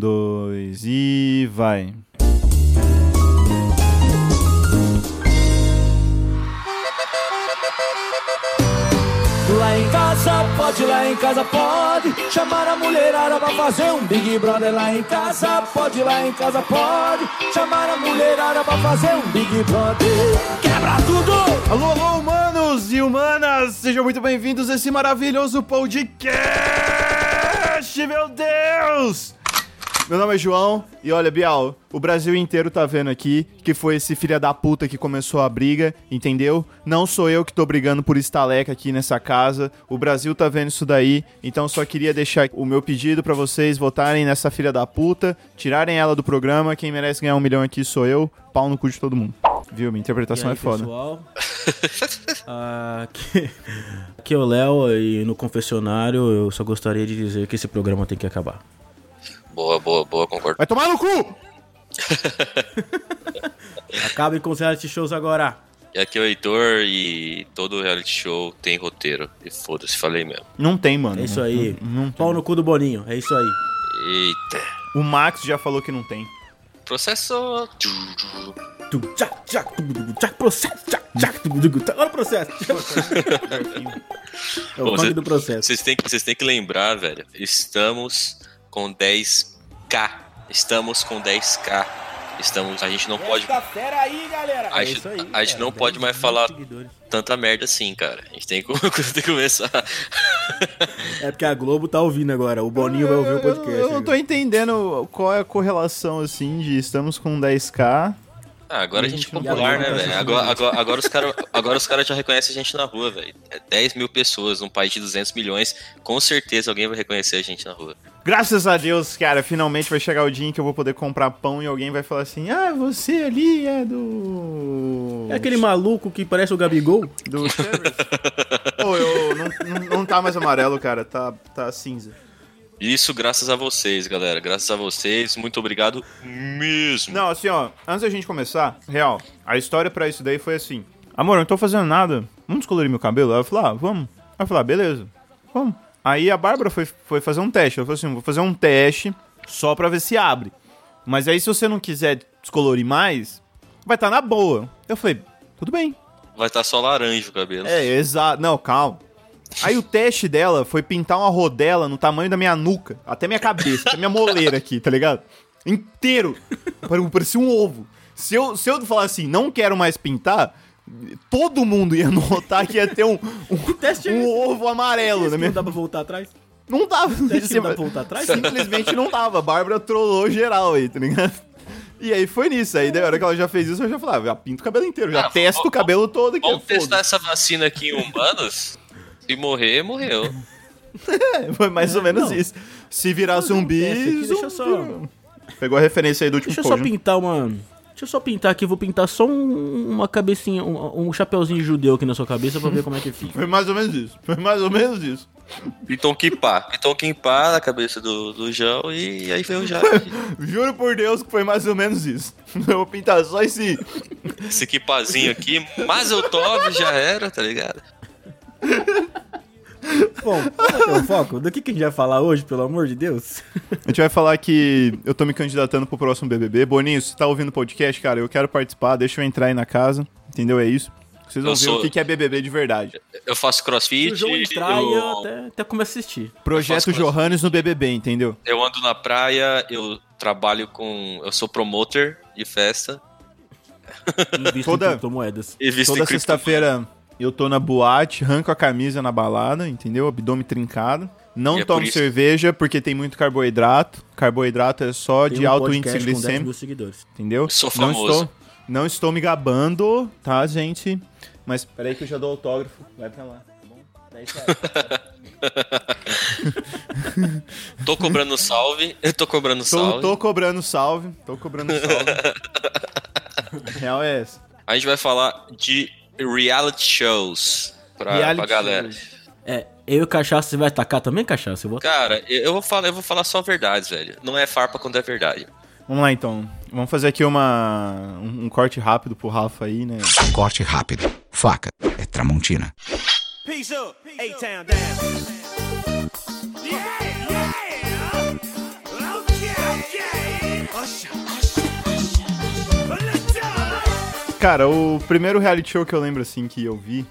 dois e vai. Lá em casa pode, lá em casa pode Chamar a mulherada pra fazer um Big Brother Lá em casa pode, lá em casa pode Chamar a mulherada pra fazer um Big Brother Quebra tudo! Alô, alô, humanos e humanas! Sejam muito bem-vindos a esse maravilhoso podcast! Meu Deus! Meu nome é João e olha, Bial, o Brasil inteiro tá vendo aqui que foi esse filho da puta que começou a briga, entendeu? Não sou eu que tô brigando por estaleca aqui nessa casa. O Brasil tá vendo isso daí, então só queria deixar o meu pedido pra vocês votarem nessa filha da puta, tirarem ela do programa. Quem merece ganhar um milhão aqui sou eu. Pau no cu de todo mundo. Viu? Minha interpretação E aí, é foda. Pessoal? Ah, aqui, aqui é o Léo e no confessionário eu só gostaria de dizer que esse programa tem que acabar. Boa, boa, boa, concordo. Vai tomar no cu! Acabem com os reality shows agora. E aqui é o Heitor e todo reality show tem roteiro. E foda-se, falei mesmo. Não tem, mano. É isso aí. Não, não Pau no cu do Boninho, é isso aí. Eita. O Max já falou que não tem. Processo. Processo, Olha o processo. É o funk cê- do processo. Vocês têm, que- vocês têm que lembrar, velho. Estamos com 10k. Estamos com 10k. Estamos. A gente não pode. fera aí, galera! A É gente, isso aí, a gente não pode 10 mais falar seguidores. tanta merda assim, cara. A gente tem que, tem que começar. É porque a Globo tá ouvindo agora. O Boninho vai ouvir o podcast. Eu, eu não tô entendendo qual é a correlação, assim, de estamos com 10k. Ah, agora a E a gente é gente popular, né, velho? Agora, agora, agora os caras agora os cara já reconhecem a gente na rua, velho. É 10 mil pessoas num país de 200 milhões. Com certeza alguém vai reconhecer a gente na rua. Graças a Deus, cara, finalmente vai chegar o dia em que eu vou poder comprar pão e alguém vai falar assim: Ah, você ali é do. É aquele maluco que parece o Gabigol? Do. Pô, eu. Não, não, não tá mais amarelo, cara, tá, tá cinza. Isso graças a vocês, galera. Graças a vocês. Muito obrigado mesmo. Não, assim, ó, antes da gente começar, real, a história pra isso daí foi assim: Amor, eu não tô fazendo nada, vamos descolorir meu cabelo? Aí eu falei: Ah, vamos. Aí eu falei: ah, beleza, vamos. Aí a Bárbara foi, foi fazer um teste. Ela falou assim: vou fazer um teste só pra ver se abre. Mas aí, se você não quiser descolorir mais, vai estar na boa. Eu falei: tudo bem. Vai estar só laranja o cabelo. É, exato. Não, calma. Aí o teste dela foi pintar uma rodela no tamanho da minha nuca, até minha cabeça, até minha moleira aqui, tá ligado? Inteiro. Pare- Parecia um ovo. Se eu, se eu falar assim, não quero mais pintar, todo mundo ia notar que ia ter um, um, teste um ovo amarelo na Não minha... dá pra voltar atrás? Não tava. Teste que não dá pra voltar atrás? Simplesmente não tava. A Bárbara trollou geral aí, tá ligado? E aí foi nisso. Aí, da hora que ela já fez isso, eu já falava, já pinto o cabelo inteiro, já Ah, testo o cabelo todo aqui. Vamos testar essa vacina aqui em humanos. Se morrer, morreu. Foi mais ou menos Não. isso. Se virar zumbi. Esse aqui, deixa eu só- zumbi. Pegou a referência aí do último Deixa eu só pintar uma. Deixa eu só pintar aqui, vou pintar só um- uma cabecinha, um, um chapeuzinho judeu aqui na sua cabeça pra ver como é que fica. Foi mais ou menos isso. Foi mais ou menos isso. Pintou um kipá. Pintou um kipá na cabeça do, do João e aí veio já. Juro por Deus que foi mais ou menos isso. Eu vou pintar só esse. Esse kipázinho aqui. Mas eu top já era, tá ligado? Bom, vamos ter um foco? Do que, que a gente vai falar hoje, pelo amor de Deus? A gente vai falar que eu tô me candidatando pro próximo BBB. Boninho, se tá ouvindo o podcast, cara, eu quero participar. Deixa eu entrar aí na casa. Entendeu? É isso. Vocês vão Eu ver sou- o que que é BBB de verdade. Eu faço Se crossfit. o João entrar, eu, eu até, até começo a assistir. Projeto Johannes no BBB, entendeu? eu ando na praia, eu trabalho com. Eu sou promoter de festa. Invisto Toda- em criptomoedas. E visto Toda em cripto- sexta-feira eu tô na boate, arranco a camisa na balada, entendeu? Abdômen trincado. Não E é por tomo isso- cerveja porque tem muito carboidrato. Carboidrato é só Tem de um alto podcast índice com 10 glicêmico, mil seguidores. entendeu? Sou Não famoso. estou, não estou me gabando, tá, gente? Mas peraí que eu já dou autógrafo. Vai pra lá, tá bom? 10 reais. Tô cobrando salve. Eu tô cobrando tô, salve. tô cobrando salve. Tô cobrando salve. Real é essa. A gente vai falar de reality shows pra, Reality pra galera. shows. É, eu e Cachaça, você vai tacar também, Cachaça? Eu vou Cara, eu vou falar, eu vou falar só verdades, velho. Não é farpa quando é verdade. Vamos lá então. Vamos fazer aqui uma um, um corte rápido pro Rafa aí, né? Corte rápido. Faca é Tramontina. Peace up, A-Town down. Yeah, yeah. Okay, Cara, o primeiro reality show que eu lembro, assim, que eu vi,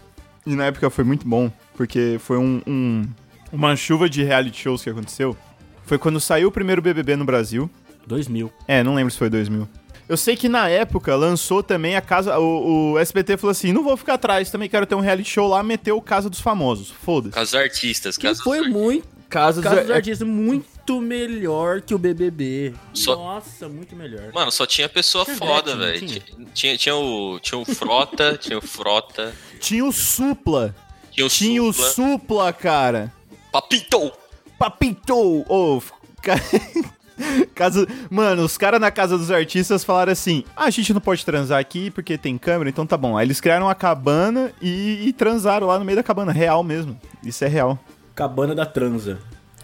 e na época foi muito bom, porque foi um, um- uma chuva de reality shows que aconteceu, foi quando saiu o primeiro BBB no Brasil. 2000. É, não lembro se foi 2000. Eu sei que na época lançou também a casa. O, o SBT falou assim: não vou ficar atrás, também quero ter um reality show lá, meteu Casa dos Famosos. Foda-se. Casos artistas, Que casos foi muito. Casa Caso dos artistas muito melhor que o BBB. Só- Nossa, muito melhor. Mano, só tinha pessoa Tinha foda, velho. Tinha, tinha, tinha o, tinha o Frota, tinha o Frota, Tinha o Supla. tinha o Tinha o Supla. Supla, cara. Papito! Papito! Ca- casa... Mano, os caras na casa dos artistas falaram assim: ah, a gente não pode transar aqui porque tem câmera, então tá bom. Aí eles criaram uma cabana e, e transaram lá no meio da cabana. Real mesmo. Isso é real. Cabana da Transa.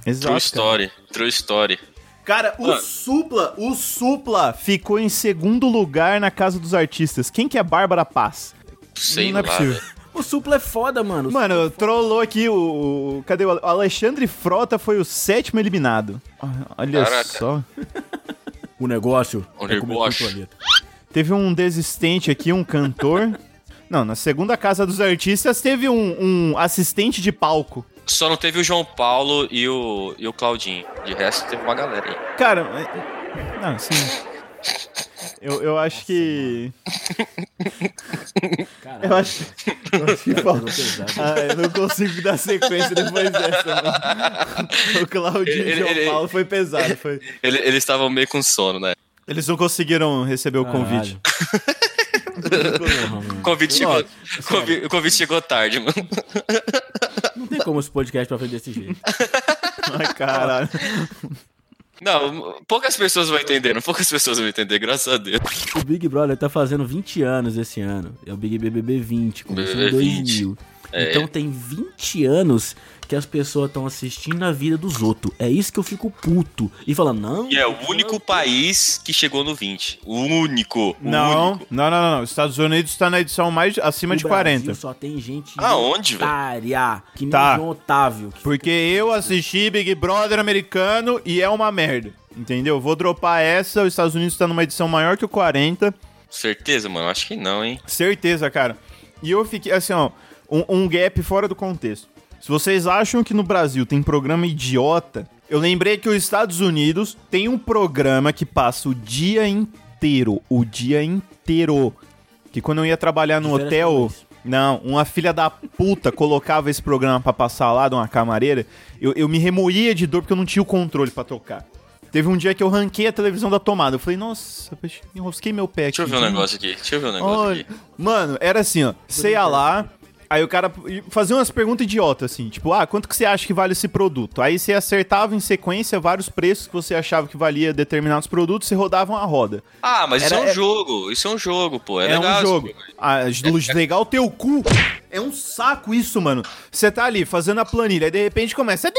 Exato. True cara. Story, True Story. Cara, o Mano. Supla, o Supla ficou em segundo lugar na casa dos artistas. Quem que é Bárbara Paz? Sei não é possível. O Supla é foda, mano. Mano, trollou aqui o, Cadê o Alexandre Frota foi o sétimo eliminado. Ah, Olha Caraca. só. O negócio. O é negócio. Teve um desistente aqui, um cantor. Não, na segunda casa dos artistas teve um, um assistente de palco. Só não teve o João Paulo e o, e o Claudinho. De resto, teve uma galera aí. Cara, é- não, sim. Eu, eu acho que. Caralho. Eu acho, eu acho que falta. Ah, eu não consigo dar sequência depois dessa, mano. O Claudinho Ele- e o João ele- Paulo foi pesado. Foi... Ele- eles estavam meio com sono, né? Eles não conseguiram receber o convite. O convite chegou, convite chegou tarde, mano. Como esse podcast pra frente desse jeito. Ai, caralho. Não, poucas pessoas vão entender, não poucas pessoas vão entender, graças a Deus. O Big Brother tá fazendo 20 anos esse ano. É o Big BBB 20, começou em BBB 2000. É. Então tem 20 anos que as pessoas estão assistindo a vida dos outros. É isso que eu fico puto. E falando, não. E é o único país que chegou no 20. O único. Não, único. não, não, não. Estados Unidos tá na edição mais acima o de Brasil 40. só tem gente Aonde, velho? que nem Tá. o João Otávio. que Porque eu assisti Big Brother americano e é uma merda. Entendeu? Vou dropar essa. Os Estados Unidos tá numa edição maior que o 40. Certeza, mano? Acho que não, hein? Certeza, cara. E eu fiquei assim, ó, um, um gap fora do contexto. Se vocês acham que no Brasil tem programa idiota, eu lembrei que os Estados Unidos tem um programa que passa o dia inteiro, o dia inteiro. Que quando eu ia trabalhar no hotel, não, uma filha da puta colocava esse programa pra passar lá de uma camareira, eu, eu me remoía de dor porque eu não tinha o controle pra tocar. Teve um dia que eu ranquei a televisão da tomada. Eu falei, nossa, enrosquei meu pé aqui. Deixa eu ver um negócio aqui. Deixa eu ver um negócio Olha, aqui. mano, era assim, ó. Você ia lá, aí o cara fazia umas perguntas idiotas, assim, tipo, ah, quanto que você acha que vale esse produto? Aí você acertava em sequência vários preços que você achava que valia determinados produtos e rodava uma roda. Ah, mas isso Era- é um é- jogo. Isso é um jogo, pô. É, É, legal. um jogo. jogo. Ah, legal o teu cu. É um saco isso, mano. Você tá ali fazendo a planilha, aí de repente começa.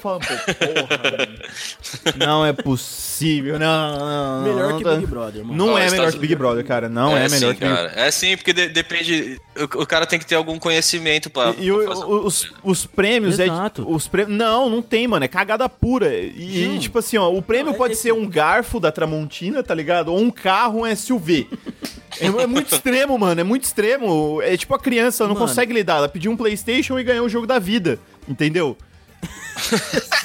Pô, porra. não é possível, não. não, não, Melhor não que tá- Big Brother, mano. Não é melhor Estados que Big Brother, cara. Não é, melhor sim, que Big cara. É sim, porque de- depende. O, o cara tem que ter algum conhecimento pra. E, e pra fazer- o- os, os prêmios Exato. é. Os prêmios, não, não tem, mano. É cagada pura. E, e, Não. tipo assim, ó, o prêmio Não, é pode esse- ser um garfo da Tramontina, tá ligado? Ou um carro, um SUV. é, é muito extremo, mano. É muito extremo. É tipo a criança não Mano. consegue lidar. Ela pediu um PlayStation e ganhou o jogo da vida. Entendeu?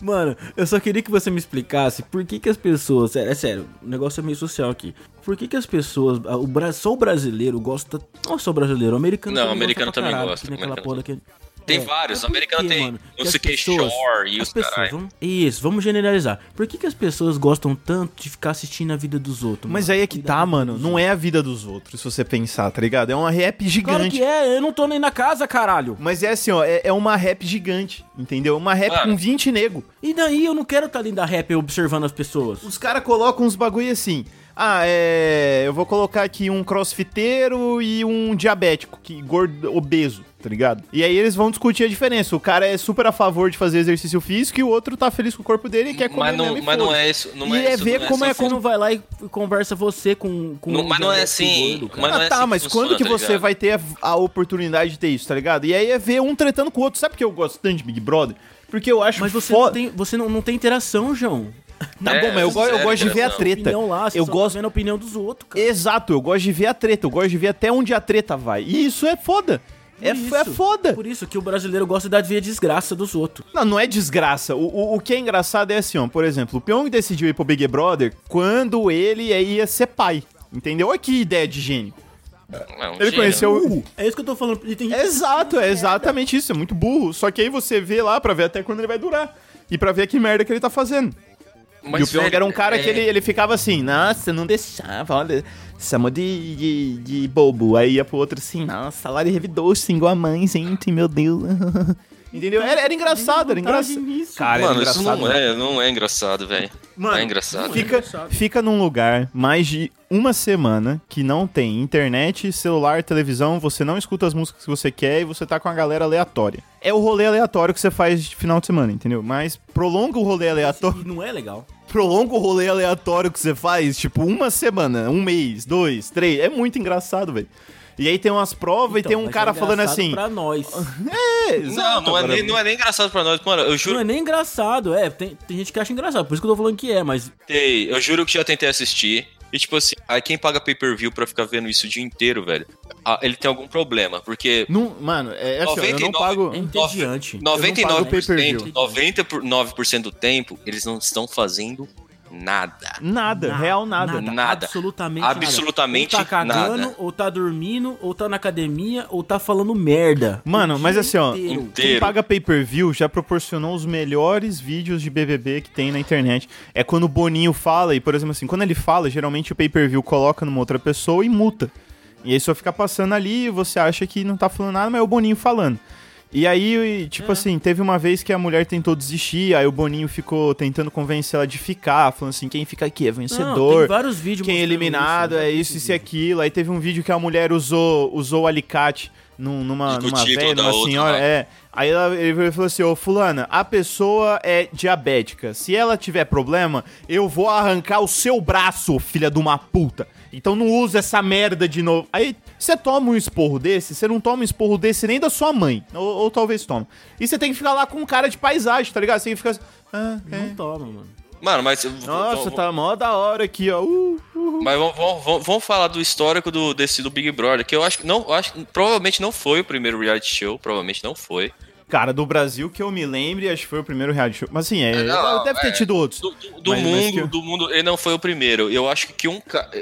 Mano, eu só queria que você me explicasse por que que as pessoas... É, é sério, o negócio é meio social aqui. Por que que as pessoas... O, só o brasileiro gosta... Não só o brasileiro, o americano Não, também o americano gosta também caralho, gosta, que nem aquela americano porra que... Tem É, vários. O por americano quê, tem mano, o que as CK pessoas- Shore e os pessoas, vamos, Isso, vamos generalizar. Por que que as pessoas gostam tanto de ficar assistindo a vida dos outros? Mas mano? aí é que tá, mano. Não é a vida dos outros, se você pensar, tá ligado? É uma rap Claro gigante. que é, eu não tô nem na casa, caralho. Mas é assim, ó, é, é uma rap gigante, entendeu? Uma rap Mano. com 20 nego. E daí eu não quero estar ali da rap observando as pessoas. Os caras colocam uns bagulho assim. Ah, é. Eu vou colocar aqui um crossfiteiro e um diabético, que gordo, obeso, tá ligado? E aí eles vão discutir a diferença. O cara é super a favor de fazer exercício físico e o outro tá feliz com o corpo dele e quer comer Mas não, mesmo e mas não é isso. Não E é, é isso, ver não como é Você não vai lá e conversa você com, com Não, um mas não é assim, gordo, cara. mas não ah, é tá, assim que mas funciona, quando que tá você vai ter a, a oportunidade de ter isso, tá ligado? E aí é ver um tretando com o outro. Sabe por que eu gosto tanto de Big Brother? Porque eu acho Mas você, não foda. tem, você não, não tem interação, João. Tá É, bom, mas eu, go- eu gosto de ver a treta. Opinião lá, eu gosto. tá vendo a opinião dos outros, cara. Exato, eu gosto de ver a treta. Eu gosto de ver até onde a treta vai. E isso é foda. É, é isso, foda. Por isso que o brasileiro gosta de ver a desgraça dos outros. Não, não é desgraça. O, o, o que é engraçado é assim, ó. Por exemplo, o Pyong decidiu ir pro Big Brother quando ele ia ser pai. Entendeu? Olha que ideia de gênio. Não, Ele gênio. conheceu. É isso que eu tô falando. Exato, é exatamente isso. É muito burro. Só que aí você vê lá pra ver até quando ele vai durar. E pra ver que merda que ele tá fazendo. Mas, e o Pyong era um cara é- que ele, ele ficava assim, nossa, não deixava, olha, chamou de, de, de bobo. Aí ia pro outro assim, nossa, salário revidou, xingou a mãe, gente, meu Deus. Entendeu? Era, era engraçado, era engraçado. Cara, Mano, isso não é, não é engraçado, velho. Não é engraçado. Fica, fica num lugar mais de uma semana que não tem internet, celular, televisão, você não escuta as músicas que você quer e você tá com a galera aleatória. É o rolê aleatório que você faz de final de semana, entendeu? Mas prolonga o rolê aleatório. Não é legal. Prolonga o rolê aleatório que você faz, tipo, uma semana, um mês, dois, três. É muito engraçado, velho. E aí tem umas provas e tem um Então, mas cara é falando engraçado assim. Pra nós. É, Não, exato, não é, agora- nem, não é nem engraçado pra nós. Mano, eu Não juro, é nem engraçado, é. Tem, tem gente que acha engraçado, por isso que eu tô falando que é, mas. tentei, eu juro que já tentei assistir. E tipo assim, aí quem paga pay-per-view pra ficar vendo isso o dia inteiro, velho, ah, ele tem algum problema. Porque Não, mano, é assim, ó, eu não 99 pago. É entediante. não pago 99%, pay-per-view. 99% do tempo, eles não estão fazendo nada. Nada, real nada. Nada. Absolutamente, Absolutamente nada. Ou tá cagando, nada. ou tá dormindo, ou tá na academia, ou tá falando merda. Mano, mas assim, ó, inteiro. Quem paga pay-per-view já proporcionou os melhores vídeos de BBB que tem na internet. É quando o Boninho fala, e por exemplo assim, quando ele fala, geralmente o pay-per-view coloca numa outra pessoa e muta. E aí só fica passando ali e você acha que não tá falando nada, mas é o Boninho falando. E aí, tipo assim, teve uma vez que a mulher tentou desistir, aí o Boninho ficou tentando convencer ela de ficar, falando assim, quem fica aqui é Não, vencedor. tem vários vídeos Quem é eliminado isso, é isso, e aquilo. Aí teve um vídeo que a mulher usou, usou o alicate num- numa, numa velha, numa outra senhora. lá. É. Aí ela, ele falou assim: Ô, Fulana, a pessoa é diabética. Se ela tiver problema, eu vou arrancar o seu braço, filha de uma puta. Então não usa essa merda de novo. Aí você toma um esporro desse, você não toma um esporro desse nem da sua mãe. Ou, ou talvez toma. E você tem que ficar lá com um cara de paisagem, tá ligado? Você tem que ficar assim. Ah, é. Não toma, mano. Mano, mas. Nossa, tá mó da hora aqui, ó. Uh, uh. Mas vamos, falar do histórico do, desse do Big Brother, que eu acho que não, eu acho que provavelmente não foi o primeiro reality show, provavelmente não foi. Cara, do Brasil que eu me lembre, acho que foi o primeiro reality show. Mas assim, é, Não, deve ter é, tido outros. Do, do- do Mas- mas mundo, que- do mundo, ele não foi o primeiro. Eu acho que um,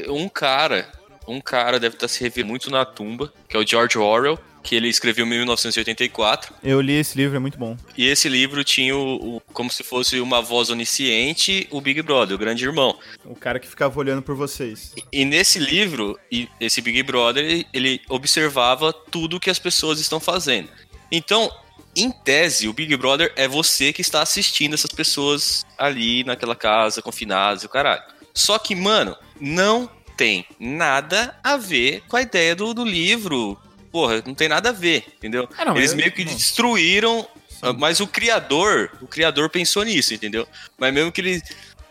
um cara, um cara deve estar se revendo muito na tumba, que é o George Orwell, que ele escreveu em 1984. Eu li esse livro, é muito bom. E esse livro tinha o, o- como se fosse uma voz onisciente, o Big Brother, o grande irmão. O cara que ficava olhando por vocês. E nesse livro, e esse Big Brother, ele, ele observava tudo que as pessoas estão fazendo. Então, em tese, o Big Brother é você que está assistindo essas pessoas ali naquela casa, confinadas e o caralho. Só que, mano, não tem nada a ver com a ideia do, do livro. Porra, não tem nada a ver, entendeu? Ah, não, Eles eu- meio que não. destruíram, ah, mas o criador, o criador pensou nisso, entendeu? Mas mesmo que ele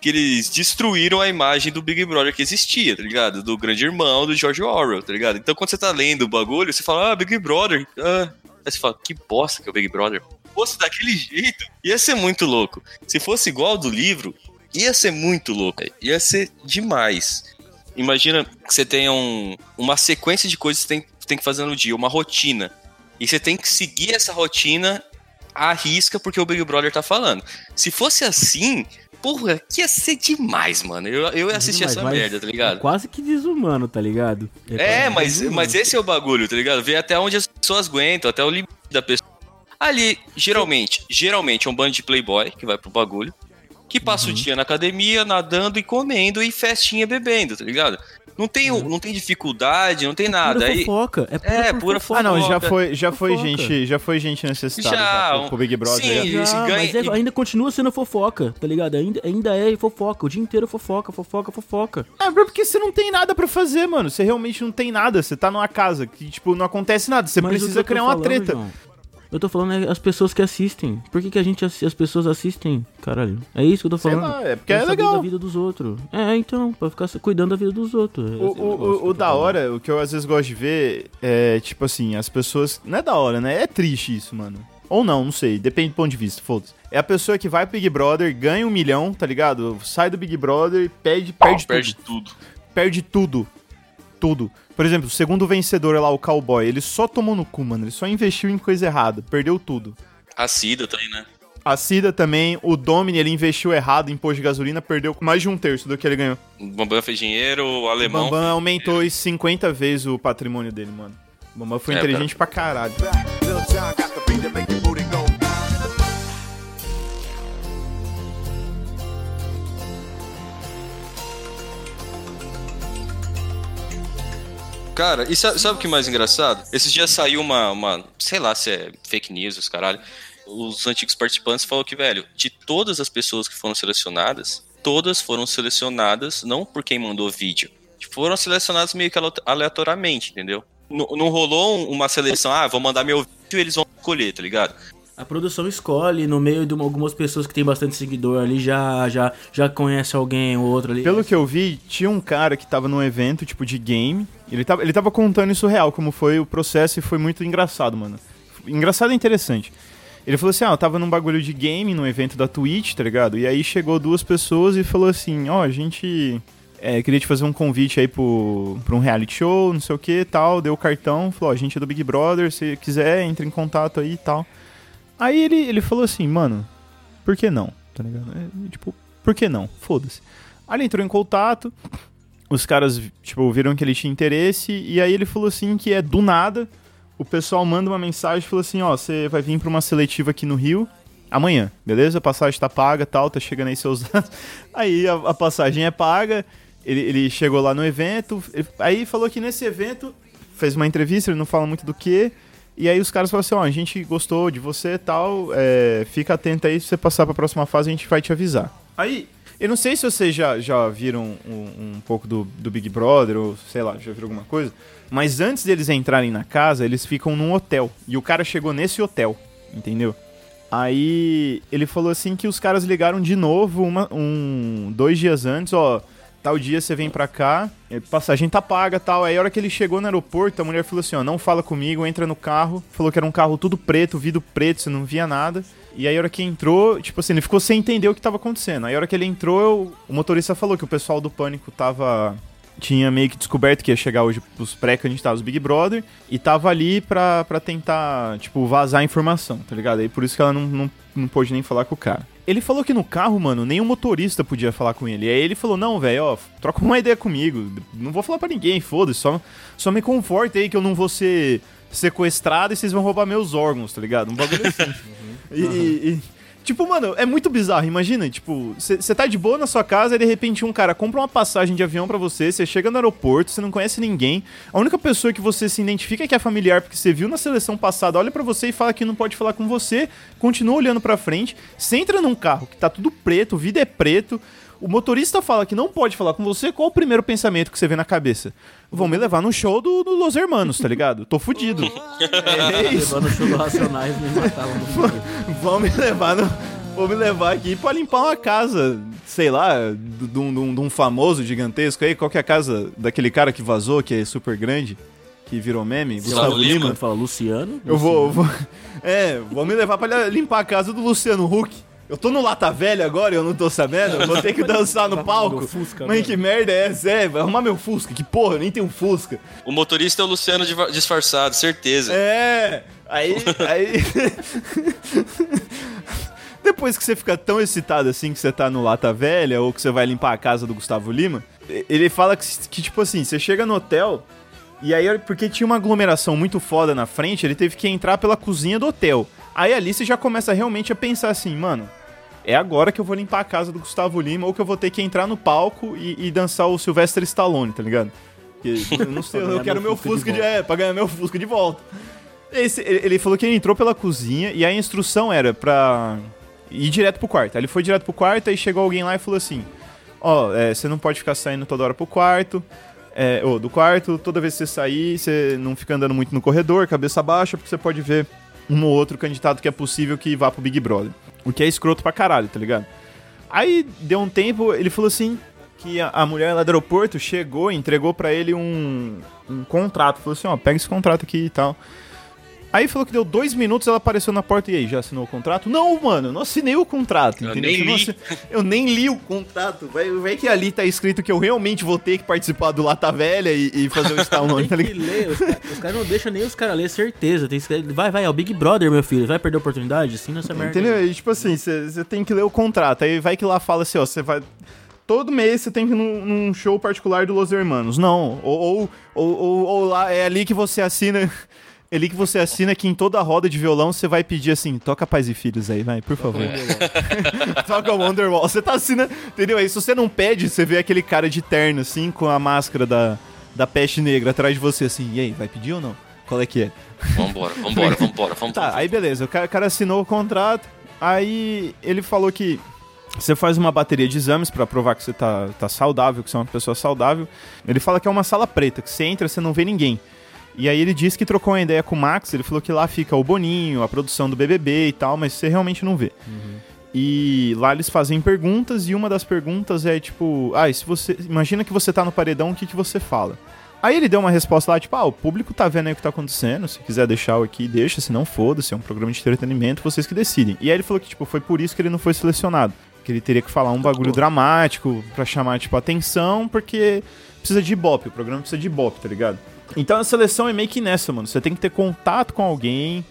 que eles destruíram a imagem do Big Brother que existia, tá ligado? Do grande irmão do George Orwell, tá ligado? Então quando você tá lendo o bagulho, você fala, ah, Big Brother. Ah. Aí você fala, que bosta que é o Big Brother. Se fosse daquele jeito, ia ser muito louco. Se fosse igual ao do livro, ia ser muito louco. Ia ser demais. Imagina que você tenha um- uma sequência de coisas que você tem, tem que fazer no dia, uma rotina. E você tem que seguir essa rotina à risca porque o Big Brother tá falando. Se fosse assim, porra, que ia ser demais, mano. Eu, eu ia assistir essa merda, tá ligado? É quase que desumano, tá ligado? É, quase mas, desumano. mas esse é o bagulho, tá ligado? Ver até onde as pessoas aguentam, até o limite da pessoa. Ali, geralmente, geralmente é um bando de playboy que vai pro bagulho, que passa Uhum. o dia na academia, nadando e comendo e festinha bebendo, tá ligado? Não tem, não tem dificuldade, não tem nada. Pura Aí, fofoca. É pura, É, pura fofoca. Ah, não, já foi, já foi Fofoca. gente, já foi gente Já, já, pro- um- pro Big Brother. sim, já. Já, ganha- mas é- ainda continua sendo fofoca, tá ligado? Ainda, ainda é fofoca, o dia inteiro fofoca, fofoca, fofoca. É, porque você não tem nada pra fazer, mano. Você realmente não tem nada. Você tá numa casa que, tipo, não acontece nada. Você Mas o precisa criar uma falando, treta. João, eu tô falando é as pessoas que assistem. Por que, que a gente, assi- as pessoas assistem, caralho? É isso que eu tô Sei falando. lá, é porque Pra é saber legal. da vida dos outros. É, então, pra ficar cuidando da vida dos outros. O, o, o, da falando. hora, o que eu às vezes gosto de ver é, tipo assim, as pessoas. Não é da hora, né? É triste isso, mano. Ou não, não sei, depende do ponto de vista, foda-se. É a pessoa que vai pro Big Brother, ganha um milhão, tá ligado? Sai do Big Brother e perde, perde, Perde tudo. tudo. Perde tudo. Tudo. Por exemplo, o segundo vencedor lá, o Cowboy, ele só tomou no cu, mano. Ele só investiu em coisa errada, perdeu tudo. A Cida também, né? A Cida também, o Domini, ele investiu errado em posto de gasolina, perdeu mais de um terço do que ele ganhou. O Bambam fez dinheiro, o O alemão. Bambam aumentou em 50 vezes o patrimônio dele, mano. O Bambam foi É, inteligente pra caralho. Cara, e sa- sabe o que mais engraçado? Esses dias saiu uma, uma, sei lá se é fake news, os caralho. Os antigos participantes falaram que, velho, de todas as pessoas que foram selecionadas, todas foram selecionadas não por quem mandou vídeo. Tipo, Foram selecionadas meio que ale- aleatoriamente, entendeu? Não, não rolou um- uma seleção, ah, vou mandar meu vídeo e eles vão escolher, tá ligado? A produção escolhe, no meio de uma- algumas pessoas que tem bastante seguidor ali, já, já, já conhece alguém ou outro ali. Pelo que eu vi, tinha um cara que tava num evento, tipo, de game. Ele tava, ele tava contando isso real, como foi o processo, e foi muito engraçado, mano. Engraçado e interessante. Ele falou assim, ah, eu tava num bagulho de game, num evento da Twitch, tá ligado? E aí chegou duas pessoas e falou assim, ó, a gente é, queria te fazer um convite aí pro, pra um reality show, não sei o que tal. Deu o cartão, falou, ó, a gente é do Big Brother, se quiser, entre em contato aí e tal. Aí ele, ele falou assim, mano, por que não? Tá ligado? É, tipo, por que não? Foda-se. Aí ele entrou em contato, os caras, tipo, viram que ele tinha interesse, e aí ele falou assim que é do nada, o pessoal manda uma mensagem e falou assim, ó, você vai vir pra uma seletiva aqui no Rio amanhã, beleza? A passagem tá paga tal, tá chegando aí seus dados. Aí a, a passagem é paga, ele, ele chegou lá no evento, ele- aí falou que nesse evento, fez uma entrevista, ele não fala muito do que, e aí os caras falaram assim, ó, a gente gostou de você e tal, é, fica atento aí, se você passar pra próxima fase a gente vai te avisar. Aí, eu não sei se vocês já, já viram um, um pouco do, do Big Brother, ou sei lá, já viram alguma coisa, mas antes deles entrarem na casa, eles ficam num hotel, e o cara chegou nesse hotel, entendeu? Aí ele falou assim que os caras ligaram de novo uma, um, dois dias antes, ó. Tal dia você vem pra cá, passagem tá paga tal. Aí a hora que ele chegou no aeroporto, a mulher falou assim: ó, não fala comigo, entra no carro. Falou que era um carro tudo preto, vidro preto, você não via nada. E aí a hora que entrou, tipo assim, ele ficou sem entender o que tava acontecendo. Aí a hora que ele entrou, eu- o motorista falou que o pessoal do pânico tava. Tinha meio que descoberto que ia chegar hoje os pré-candidatos Big Brother e tava ali pra, pra tentar, tipo, vazar a informação, tá ligado? Aí por isso que ela não, não, não pôde nem falar com o cara. Ele falou que no carro, mano, nenhum motorista podia falar com ele. Aí ele falou: Não, velho, ó, troca uma ideia comigo. Não vou falar pra ninguém, foda-se. Só, só me conforta aí que eu não vou ser sequestrado e vocês vão roubar meus órgãos, tá ligado? Um bagulho assim. E, e- e- Tipo, mano, é muito bizarro. Imagina, tipo, você tá de boa na sua casa e de repente um cara compra uma passagem de avião pra você, você chega no aeroporto, você não conhece ninguém. A única pessoa que você se identifica é que é familiar, porque você viu na seleção passada, olha pra você e fala que não pode falar com você, continua olhando pra frente. Você entra num carro que tá tudo preto, o vidro é preto. O motorista fala que não pode falar com você, qual o primeiro pensamento que você vê na cabeça? Vão me levar no show do, do Los Hermanos, tá ligado? Tô fudido. é isso. Levando o show do Racionais me matavam no. Vão me levar no. Vou me levar aqui pra limpar uma casa, sei lá, de um, famoso gigantesco aí. Qual que é a casa daquele cara que vazou, que é super grande, que virou meme? Gustavo Lima. Lima. Fala Luciano. Eu vou, eu vou. É, vou me levar pra limpar a casa do Luciano Huck. Eu tô no Lata Velha agora e eu não tô sabendo. eu Vou ter que dançar no palco. Fusca, Mãe, que merda é essa? É, vai arrumar meu Fusca. Que porra, eu nem tenho Fusca. O motorista é o Luciano disfarçado, certeza. É, aí. aí... Depois que você fica tão excitado assim que você tá no Lata Velha ou que você vai limpar a casa do Gustavo Lima, ele fala que, que, tipo assim, você chega no hotel e aí, porque tinha uma aglomeração muito foda na frente, ele teve que entrar pela cozinha do hotel. Aí ali você já começa realmente a pensar assim, mano, é agora que eu vou limpar a casa do Gustavo Lima ou que eu vou ter que entrar no palco e, e dançar o Sylvester Stallone, tá ligado? Que, eu não sei, eu quero meu Fusca de de, é, pra ganhar meu Fusca de volta. Esse- ele falou que ele entrou pela cozinha e a instrução era pra ir direto pro quarto. Aí ele foi direto pro quarto, aí chegou alguém lá e falou assim: Ó, é, você não pode ficar saindo toda hora pro quarto. É, ou do quarto, toda vez que você sair, você não fica andando muito no corredor, cabeça baixa, porque você pode ver um ou outro candidato que é possível que vá pro Big Brother. O que é escroto pra caralho, tá ligado? Aí deu um tempo, ele falou assim que a, a mulher lá do aeroporto chegou entregou pra ele um, um contrato. Falou assim, ó, pega esse contrato aqui e tal. Aí falou que deu dois minutos, ela apareceu na porta e aí, já assinou o contrato? Não, mano, eu não assinei o contrato, Eu entendeu? nem Eu não li. assi- Eu nem li o contrato. Vai, vai que ali tá escrito que eu realmente vou ter que participar do Lata Velha e, e fazer o Stallone, tá Tem que ligado? ler, os caras os caras não deixam nem os caras ler, certeza. Tem que, vai, vai, é o Big Brother, meu filho. Vai perder a oportunidade? Assina essa merda. Entendeu? E tipo assim, você tem que ler o contrato. Aí vai que lá fala assim, ó, você vai. Todo mês você tem que ir num, num show particular do Los Hermanos. Não. Ou, ou, ou, ou- ou lá é ali que você assina. É ali que você assina que em toda roda de violão você vai pedir assim, toca Pais e Filhos aí, vai, por favor. toca Wonderwall. Você tá assinando, entendeu? Aí se você não pede, você vê aquele cara de terno, assim, com a máscara da, da peste negra atrás de você, assim, e aí, vai pedir ou não? Qual é que é? Vambora, vambora, vambora, vambora. Tá, aí beleza, o cara, o cara assinou o contrato, aí ele falou que você faz uma bateria de exames pra provar que você tá, tá saudável, que você é uma pessoa saudável. Ele fala que é uma sala preta, que você entra, você não vê ninguém. E aí ele disse que trocou uma ideia com o Max, ele falou que lá fica o Boninho, a produção do BBB e tal, mas você realmente não vê. E lá eles fazem perguntas e uma das perguntas é tipo, ah, se você, imagina que você tá no paredão, o que que você fala? Aí ele deu uma resposta lá, tipo, ah, o público tá vendo aí o que tá acontecendo, se quiser deixar o aqui, deixa, se não foda-se, é um programa de entretenimento, vocês que decidem. E aí ele falou que, tipo, foi por isso que ele não foi selecionado, que ele teria que falar um bagulho dramático pra chamar, tipo, atenção, porque precisa de ibope, o programa precisa de ibope, tá ligado? Então a seleção é meio que nessa, mano, você tem que ter contato com alguém,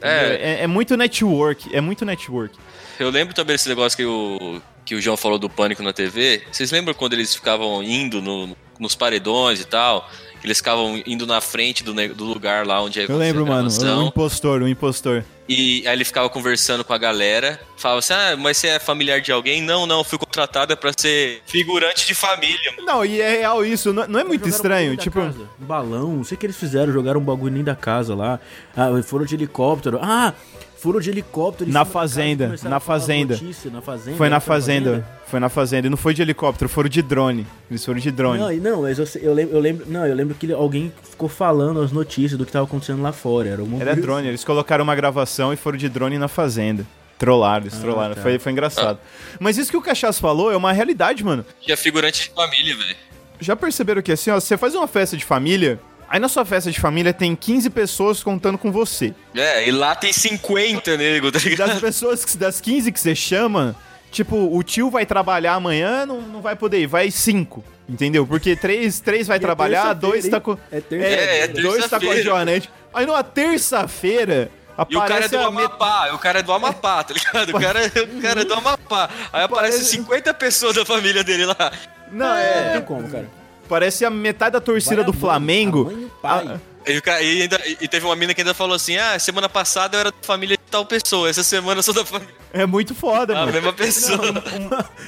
É, é, é muito network, é muito network. eu lembro também desse negócio que o, que o João falou do pânico na TV. Vocês lembram quando eles ficavam indo no- nos paredões e tal? Eles ficavam indo na frente do, do lugar lá onde Eu lembro, mano, o impostor, o impostor. E aí ele ficava conversando com a galera. Falava assim: Ah, mas você é familiar de alguém? Não, não, fui contratada pra ser figurante de família. Não, e é real isso, não, não é muito estranho, um tipo... Um balão, não sei o que eles fizeram, jogaram um bagulho nem da casa lá. Ah, foram de helicóptero. Ah, foram de helicóptero. Na fazenda, na fazenda. notícia, na fazenda. Foi na era fazenda, foi na fazenda, e não foi de helicóptero, foram de drone. Eles foram de drone. Não, não, mas eu, eu lembro, eu lembro, não, eu lembro que alguém ficou falando as notícias do que tava acontecendo lá fora. Era, Era drone, eles colocaram uma gravação e foram de drone na fazenda. Trollaram, eles trollaram. tá. Foi, foi engraçado. Mas isso que o Cachaço falou é uma realidade, mano. Que é figurante de família, velho. Já perceberam que assim, ó, você faz uma festa de família, aí na sua festa de família tem 15 pessoas contando com você. É, e lá tem 50, nego, tá E ligado? das pessoas, que- das 15 que você chama, tipo, o tio vai trabalhar amanhã, não, não vai poder ir, vai cinco. Entendeu? Porque três, três vai trabalhar, dois tá com. É terça É, é dois tá com a. Joanete. Aí numa terça-feira. E o cara é aparece do a met- Amapá, o cara é do Amapá, tá ligado? O cara, o cara é do Amapá. Aí aparece Parece- 50 pessoas da família dele lá. Não, Não é. tem como, cara. Parece a metade da torcida Vai a do mãe, Flamengo. a e pai. Ah, E, e ainda- e teve uma mina que ainda falou assim: Ah, semana passada eu era da família de tal pessoa, essa semana eu sou da família. é muito foda, A mano. mesma pessoa.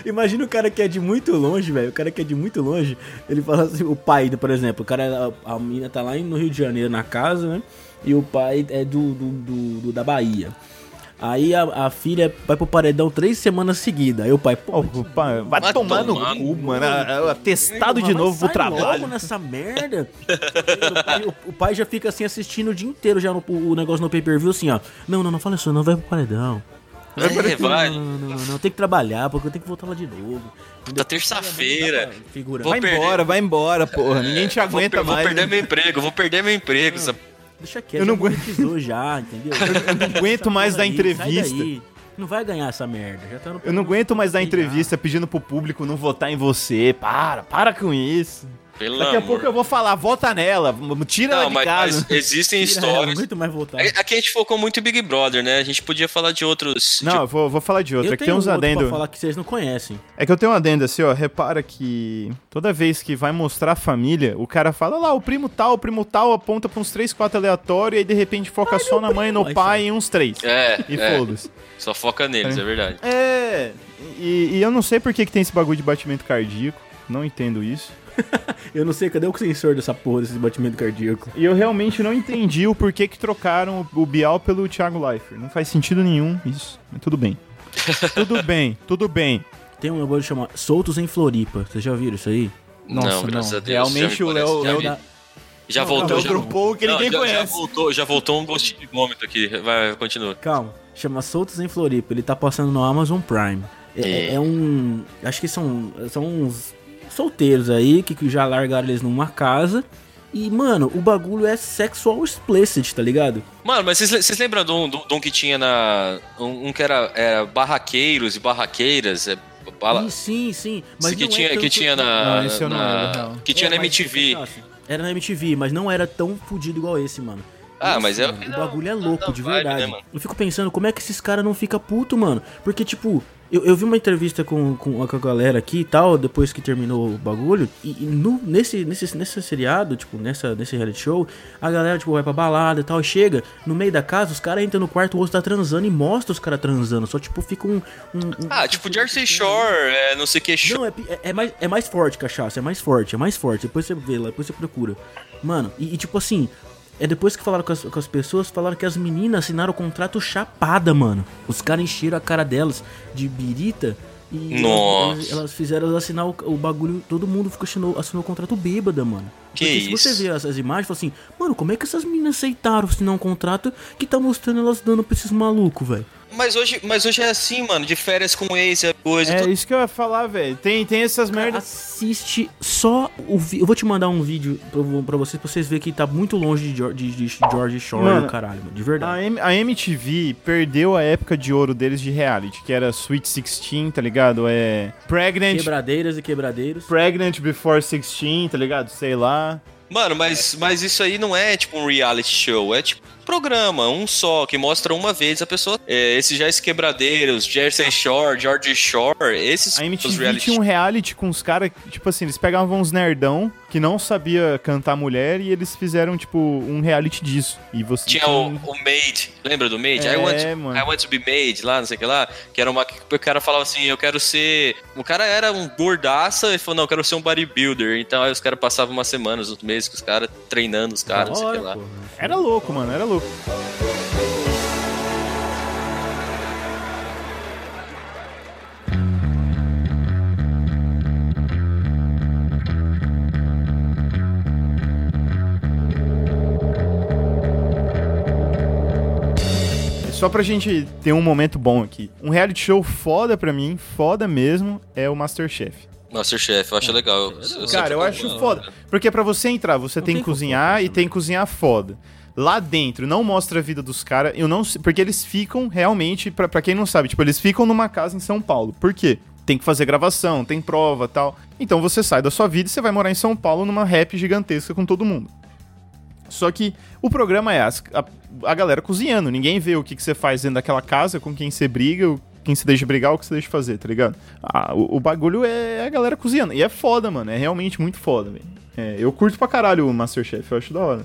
Imagina o cara que é de muito longe, velho. O cara que é de muito longe, ele fala assim, o pai, por exemplo, o cara, a, a menina tá lá no Rio de Janeiro, na casa, né? E o pai é do, do, do- do- da Bahia. Aí a, a filha vai pro paredão três semanas seguidas. Aí o pai, pô, Ó, pá, vai, Vai tomar no cu, mano. Ah, ah, Atestado de novo pro sai logo trabalho. nessa merda. o, pai, o- o pai já fica assim assistindo o dia inteiro já no, o negócio no pay-per-view assim, ó. Não, não, não fala isso, não vai pro paredão. É, vai. Não, não, não, não, não, tem que trabalhar, porque eu tenho que voltar lá de novo. Da terça-feira. Figura. Vou Vai perder. embora, vai embora, porra. Ninguém te Vou, aguenta vou mais. perder né? meu emprego, vou perder meu emprego. essa- Deixa quieto, Eu não aguento. já, entendeu? Eu não aguento mais dar Sai entrevista. Não vai ganhar essa merda. Já tá no Eu não aguento mais dar entrevista pedindo pro público não votar em você. Para, para com isso. Pelo Daqui a amor. pouco eu vou falar, vota nela, tira ela Não, de mas, casa. mas existem Tira ela, não histórias. aguento mais voltar. É- Aqui a gente focou muito em Big Brother, né? A gente podia falar de outros. Não, eu vou, vou falar de outra. Eu É que tenho tem uns um outro pra adendo. falar que vocês não conhecem. É que eu tenho um adendo assim, ó. Repara que toda vez que vai mostrar a família, o cara fala lá, o primo tal, o primo tal, aponta pra uns 3, 4 aleatórios, e aí de repente foca só na mãe, no pai e uns 3. É, E é. foda-se. Só foca neles, é verdade. É, e, e eu não sei por que, que tem esse bagulho de batimento cardíaco. Não entendo isso. Eu não sei, cadê o sensor dessa porra, desse batimento cardíaco? E eu realmente não entendi o porquê que trocaram o Bial pelo Thiago Leifert. Não faz sentido nenhum isso. Mas tudo bem. tudo bem, tudo bem. Tem um negócio chamado Soltos em Floripa. Vocês já viram isso aí? Nossa, não, graças não. a Deus. Realmente o Léo-. Já, da- já Não, voltou. já, povo que ninguém já- Já conhece. voltou, já voltou um gostinho de vômito aqui. Vai, continua. Calma, chama Soltos em Floripa. Ele tá passando no Amazon Prime. É, É. é um. Acho que são, são uns solteiros aí que, que já largaram eles numa casa E, mano, o bagulho é sexual explicit, tá ligado? Mano, mas vocês, lembram de um, de um que tinha na. Um, um que era, era barraqueiros e barraqueiras? É, bala- Sim, sim, sim. Mas que, não é tinha, que tanto- tinha na. Não, esse eu não na- lembro, não. Que tinha É, na MTV. Era na MTV, mas não era tão fudido igual esse, mano. Ah, Esse, mas é- mano, O não, bagulho é não louco, de vibe, verdade. né, mano? Eu fico pensando, como é que esses caras não ficam puto, mano? Porque, tipo, eu, eu vi uma entrevista com, com, a- com a galera aqui e tal, depois que terminou o bagulho, e, e no, nesse, nesse, nesse seriado, tipo, nessa, nesse reality show, a galera, tipo, vai pra balada e tal, chega no meio da casa, os caras entram no quarto, o outro tá transando e mostra os caras transando. Só, tipo, fica um. um- um- Ah, tipo Jersey Shore, é, não sei o que. Shore. não, é, é, é mais, é mais forte, cachaça. É mais forte, é mais forte. Depois você vê lá, depois você procura. Mano, e, e tipo assim, é depois que falaram com as, com as pessoas, falaram que as meninas assinaram o contrato chapada, mano. Os caras encheram a cara delas de birita e Nossa. elas, elas fizeram elas assinar o, o bagulho. Todo mundo ficou, assinou, assinou o contrato bêbada, mano. Que Porque se você isso? vê as, as imagens, fala assim, mano, como é que essas meninas aceitaram assinar um contrato que tá mostrando elas dando pra esses malucos, velho? Mas hoje, mas hoje é assim, mano, de férias com ex, é coisa. É tudo- isso que eu ia falar, velho. Tem, tem essas merdas. assiste só o vídeo. Eu vou te mandar um vídeo pra, pra vocês, pra vocês verem que tá muito longe de, Geor- de, de George Shore Mano, e o caralho, mano, de A, verdade. M- a MTV perdeu a época de ouro deles de reality, que era Sweet 16, tá ligado? É. Pregnant. Quebradeiras e quebradeiros. Pregnant Before 16, tá ligado? Sei lá. Mano, mas, mas isso aí não é tipo um reality show, é tipo programa, um só, que mostra uma vez a pessoa. É, esses já esses quebradeiros, Jersey Shore, George Shore, esses A os MTV reality tinha um reality com os caras, tipo assim, eles pegavam uns nerdão que não sabia cantar mulher e eles fizeram, tipo, um reality disso. E você Tinha o, o Maid, lembra do Maid? É, I, want to. I want to be Maid, lá, não sei o que lá. Que era uma. que O cara falava assim: eu quero ser. O cara era um gordaça e falou: não, eu quero ser um bodybuilder. Então aí os caras passavam umas semanas, uns meses com os caras, treinando os caras, não sei o que lá. Era louco, mano, era louco. Só pra gente ter um momento bom aqui. Um reality show foda pra mim, foda mesmo, é o Masterchef. Masterchef, eu acho legal. Eu- eu Cara, eu acho foda. Porque pra você entrar, você tem tem que cozinhar e tem que cozinhar foda. Lá dentro, não mostra a vida dos caras. Eu não sei. Porque eles ficam realmente, pra quem não sabe, tipo, eles ficam numa casa em São Paulo. Por quê? Tem que fazer gravação, tem prova tal. Então você sai da sua vida e você vai morar em São Paulo numa rap gigantesca com todo mundo. Só que o programa é as- a, a galera cozinhando. Ninguém vê o que, que você faz dentro daquela casa, com quem você briga, quem você deixa brigar, o que você deixa fazer, tá ligado? Ah, o, o bagulho é a galera cozinhando. E é foda, mano. É realmente muito foda, velho. É, eu curto pra caralho o Masterchef, eu acho da hora.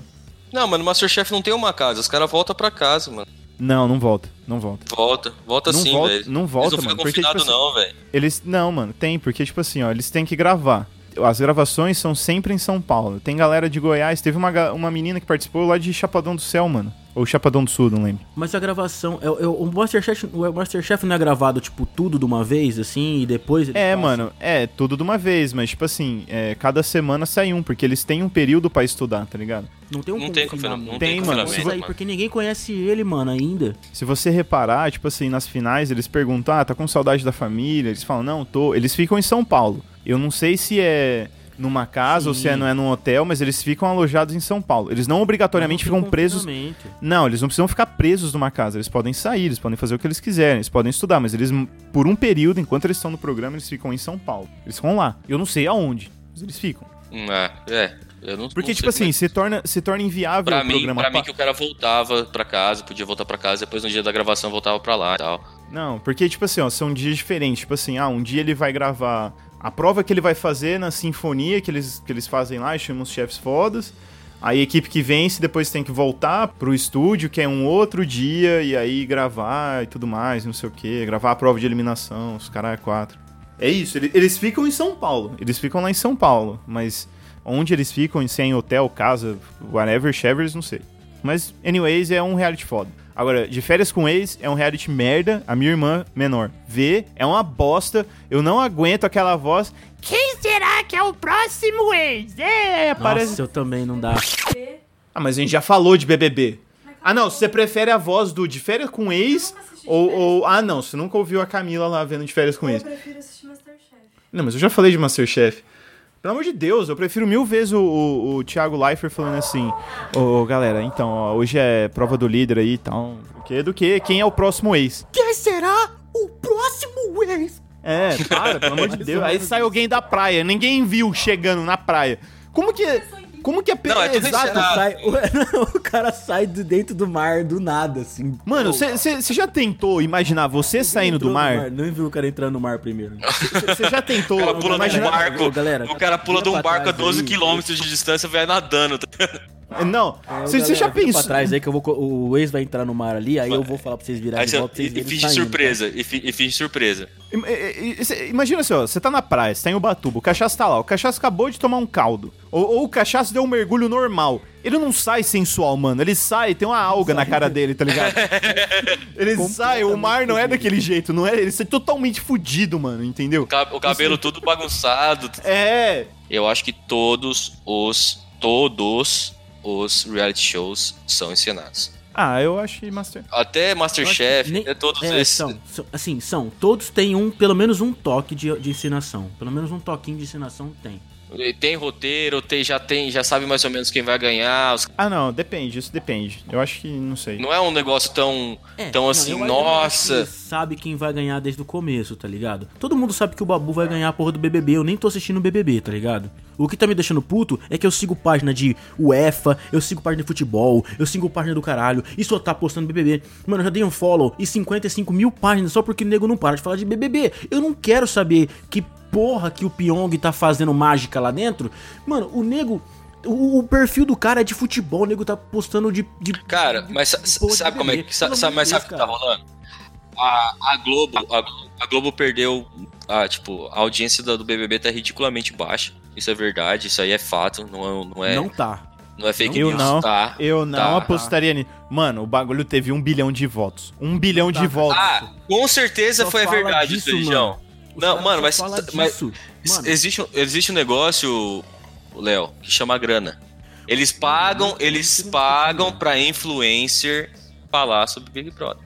Não, mano, o Masterchef não tem uma casa, os caras voltam pra casa, mano. Não, não volta. Não volta. Volta, volta Não sim, velho. não volta, Eles não mano, porque, tipo assim, não, velho. Eles. Não, mano, tem, porque, tipo assim, ó, eles têm que gravar. As gravações são sempre em São Paulo. Tem galera de Goiás. Teve uma, uma menina que participou lá de Chapadão do Céu, mano. Ou Chapadão do Sul, não lembro. Mas a gravação. É, é, o, Masterchef, o Masterchef não é gravado, tipo, tudo de uma vez, assim, e depois. É, passam? mano, é, tudo de uma vez, mas, tipo assim, é, cada semana sai um, porque eles têm um período pra estudar, tá ligado? Não tem um Não tem não Tem, tem mano, aí, mano. porque ninguém conhece ele, mano, ainda. Se você reparar, tipo assim, nas finais, eles perguntam, ah, tá com saudade da família? Eles falam, não, tô. Eles ficam em São Paulo. Eu não sei se é numa casa ou se é, Sim. não é num hotel, mas eles ficam alojados em São Paulo. Eles não obrigatoriamente Não ficam presos. Não, eles não precisam ficar presos numa casa. Eles podem sair, eles podem fazer o que eles quiserem, eles podem estudar, mas eles, por um período, enquanto eles estão no programa, eles ficam em São Paulo. Eles ficam lá. Eu não sei aonde, mas eles ficam. Hum, É, é. Eu não, Porque, não tipo assim, se torna, se torna inviável Pra o mim, programa. pra mim que o cara voltava pra casa, podia voltar pra casa, depois no dia da gravação voltava pra lá e tal. Não, porque, tipo assim, ó, são dias diferentes. Tipo assim, ah, um dia ele vai gravar a prova que ele vai fazer na sinfonia que eles, que eles fazem lá, e chamam os chefes fodas. Aí a equipe que vence depois tem que voltar pro estúdio, que é um outro dia, e aí gravar e tudo mais, não sei o que, gravar a prova de eliminação, os caras é quatro. É isso, ele- eles ficam em São Paulo, eles ficam lá em São Paulo, mas onde eles ficam, se é em hotel, casa, whatever, Chevers, não sei. Mas, anyways, é um reality foda. Agora, de férias com ex é um reality merda. A minha irmã menor vê, é uma bosta. Eu não aguento aquela voz. Quem será que é o próximo ex? É, aparece. Nossa, eu também não dá. Ah, mas a gente já falou de BBB. Ah, não, você prefere a voz do de férias com ex? Ou, ou. Ah, não, você nunca ouviu a Camila lá vendo de férias com Eu ex. prefiro assistir Masterchef. Não, mas eu já falei de Masterchef. Pelo amor de Deus, eu prefiro mil vezes o, o, o Thiago Leifert falando assim: Ô galera, então, ó, hoje é prova do líder aí e tal. o quê? Do que? Quem é o próximo ex? Quem será o próximo ex? É, para, pelo amor de Deus. Aí sai alguém da praia, ninguém viu chegando na praia. Como que. Como que é Não, é tudo Exato. Sai- o cara sai de dentro do mar do nada, assim. Mano, você já tentou imaginar você saindo do no mar? Não viu o cara entrando no mar primeiro. Você já tentou O cara pula imaginar... barco. Ô, galera, o cara pula de um barco a trás 12 aí. quilômetros de distância e vai nadando. Ligado? Não, É, você galera, já pensou... Trás aí que eu vou, o ex vai entrar no mar ali, aí eu vou falar pra vocês virarem de volta vocês e, e verem ele finge saindo, surpresa. E, fi- e finge surpresa. Imagina assim, ó, você tá na praia, você tá em Ubatuba, o cachaço tá lá, o cachaço acabou de tomar um caldo. Ou, ou o cachaço deu um mergulho normal. Ele não sai sensual, mano. Ele sai, tem uma alga na cara dele, tá ligado? ele sai, o mar não é daquele jeito, não é? Ele sai totalmente fudido, mano, entendeu? O, ca- o cabelo todo bagunçado. É. Eu acho que todos os. Todos os reality shows são encenados. Ah, eu acho que Master. Até Masterchef, Nem- é todos é, esses. São, são- assim, são. Todos têm um, pelo menos um toque de, de ensinação. Pelo menos um toquinho de ensinação tem. Tem roteiro, tem, já tem, já sabe mais ou menos quem vai ganhar. os- Ah, não, depende, isso depende. Eu acho que, não sei. Não é um negócio tão, É, tão não, assim, que nossa. sabe quem vai ganhar desde o começo, tá ligado? Todo mundo sabe que o Babu vai ganhar a porra do BBB. Eu nem tô assistindo o BBB, tá ligado? O que tá me deixando puto é que eu sigo página de UEFA, eu sigo página de futebol, eu sigo página do caralho, e só tá postando BBB. Mano, eu já dei um follow e 55 mil páginas só porque o nego não para de falar de BBB. Eu não quero saber que porra que o Pyong tá fazendo mágica lá dentro. Mano, o nego. O, o perfil do cara é de futebol, o nego tá postando de. de Cara, mas de de sabe como é que. Sabe, mas sabe o que tá rolando? A, a Globo. A, a Globo perdeu. A, tipo, a audiência do, do BBB tá ridiculamente baixa. Isso é verdade, isso aí é fato. Não é, não é, Não não, tá. é fake Eu news. não, Tá, eu não tá. apostaria nisso. Mano, o bagulho teve um bilhão de votos. Um bilhão de votos. Ah, com certeza Só foi a verdade disso, isso. Os Não, mano, mas, mas. Mano, existe, um- existe um negócio, Léo, que chama grana. Eles pagam, eles pagam pra influencer falar sobre Big Brother.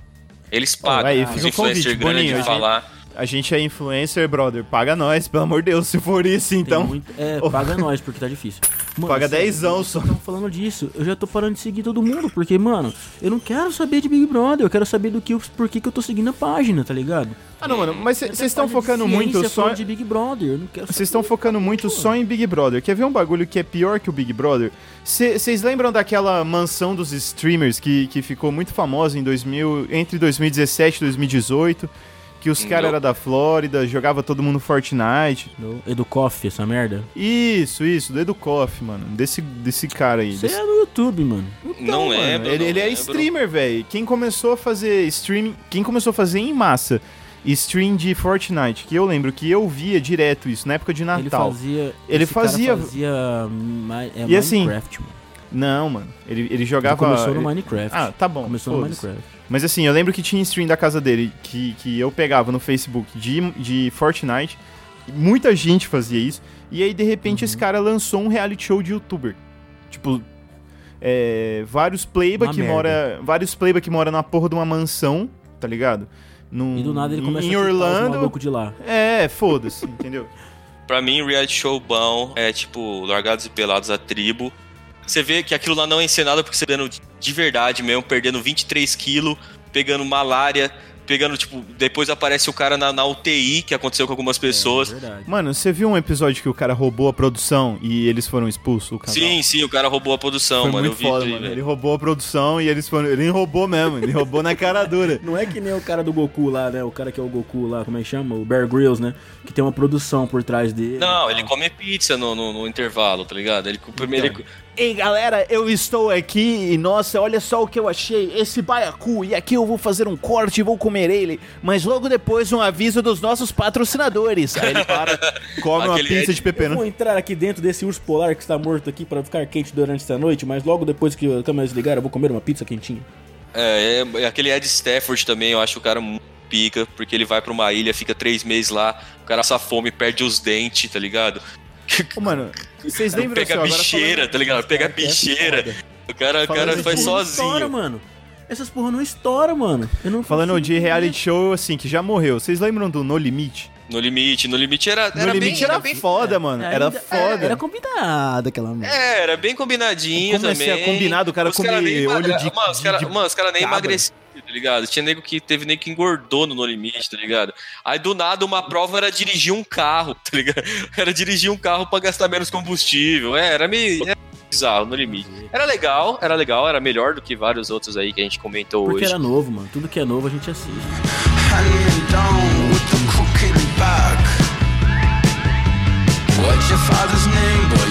Eles pagam aí, os fica o influencers convite, Boninho, falar. A gente é influencer, brother. Paga nós, pelo amor de Deus. Se for isso, então. muito- é, paga nós, porque tá difícil. Mano, Paga dezão só. Estão falando disso. Eu já tô parando de seguir todo mundo, porque, mano, eu não quero saber de Big Brother, eu quero saber do que por que, que eu tô seguindo a página, tá ligado? Ah, não, mano. Mas vocês estão focando muito só. de Big Brother, Vocês estão focando muito só em Big Brother. Quer ver um bagulho que é pior que o Big Brother? Vocês lembram daquela mansão dos streamers que, que ficou muito famosa em 2000, entre 2017 e 2018? Que os caras eram da Flórida, jogava todo mundo Fortnite. No Educoff, essa merda. Isso, isso, do Educoff, mano. Desse, desse cara aí. Isso desse- é no YouTube, mano. não mano, lembro. Ele, não ele é lembro. streamer, velho. Quem começou a fazer streaming. Quem começou a fazer em massa stream de Fortnite, que eu lembro que eu via direto isso, na época de Ele Natal. fazia. Ele esse cara fazia- fazia é, E assim, Minecraft, mano. Não, mano. Ele, ele Ele jogava. começou no ele- Minecraft. Ah, tá bom. Começou no foda-se. Minecraft. Mas assim, eu lembro que tinha stream da casa dele que, que eu pegava no Facebook de, de Fortnite. Muita gente fazia isso. E aí, de repente, Uhum. esse cara lançou um reality show de youtuber. Tipo, é, vários playba Uma que merda. mora. Vários playba que mora na porra de uma mansão, tá ligado? Num, E do nada ele em- começa em a Orlando. malucos de lá. É, foda-se, entendeu? Pra mim, reality show bom é tipo Largados e Pelados a Tribo. Você vê que aquilo lá não é encenado porque você tá dando de verdade mesmo, perdendo 23 quilos, pegando malária, pegando, tipo, depois aparece o cara na, na UTI, que aconteceu com algumas pessoas. É verdade. Mano, você viu um episódio que o cara roubou a produção e eles foram expulsos? Sim, sim, o cara roubou a produção, Foi mano. muito eu vi foda, aí, mano. Ele roubou a produção e eles foram. Ele nem roubou mesmo, ele roubou na cara dura. Não é que nem o cara do Goku lá, né? O cara que é o Goku lá, como é que chama? O Bear Grylls, né? Que tem uma produção por trás dele. Não, ele come pizza no, no, no intervalo, tá ligado? Ele primeiro. ele- Ei, galera, eu estou aqui e nossa, olha só o que eu achei. Esse baiacu, e aqui eu vou fazer um corte e vou comer ele. Mas logo depois um aviso dos nossos patrocinadores. Aí ele para, come uma pizza é- de Eu pepino. vou entrar aqui dentro desse urso polar que está morto aqui para ficar quente durante essa noite, mas logo depois que a câmera desligar eu vou comer uma pizza quentinha. É, é, aquele Ed Stafford também, eu acho o cara muito pica, porque ele vai pra uma ilha, fica três meses lá, o cara passa fome, perde os dentes, tá ligado? Ô, mano, vocês lembram Pega assim, bicheira, falando- tá ligado? Pega Cara, que é bicheira. O cara, o cara faz porra Não estoura, sozinho. mano. Essas porra não estoura, mano. Eu não Falando consigo de reality show, assim, que já morreu. Vocês lembram do No Limite? No limite, no limite era, No era limite bem, era bem- foda, mano. Era Ainda- foda. Era combinado aquela merda. É, era bem combinadinho Como também. é combinado? O cara nem olho de- Mano, os de- cara, de mano, os cara nem cabra. Tá ligado? Tinha nego que teve nego que engordou no No Limite, tá ligado? Aí do nada uma prova era dirigir um carro, tá ligado? Era dirigir um carro pra gastar menos combustível. É, era meio era bizarro No Limite. Era legal, era legal, era melhor do que vários outros aí que a gente comentou Porque hoje. era novo, mano. Tudo que é novo a gente assiste. What's your father's name, boy?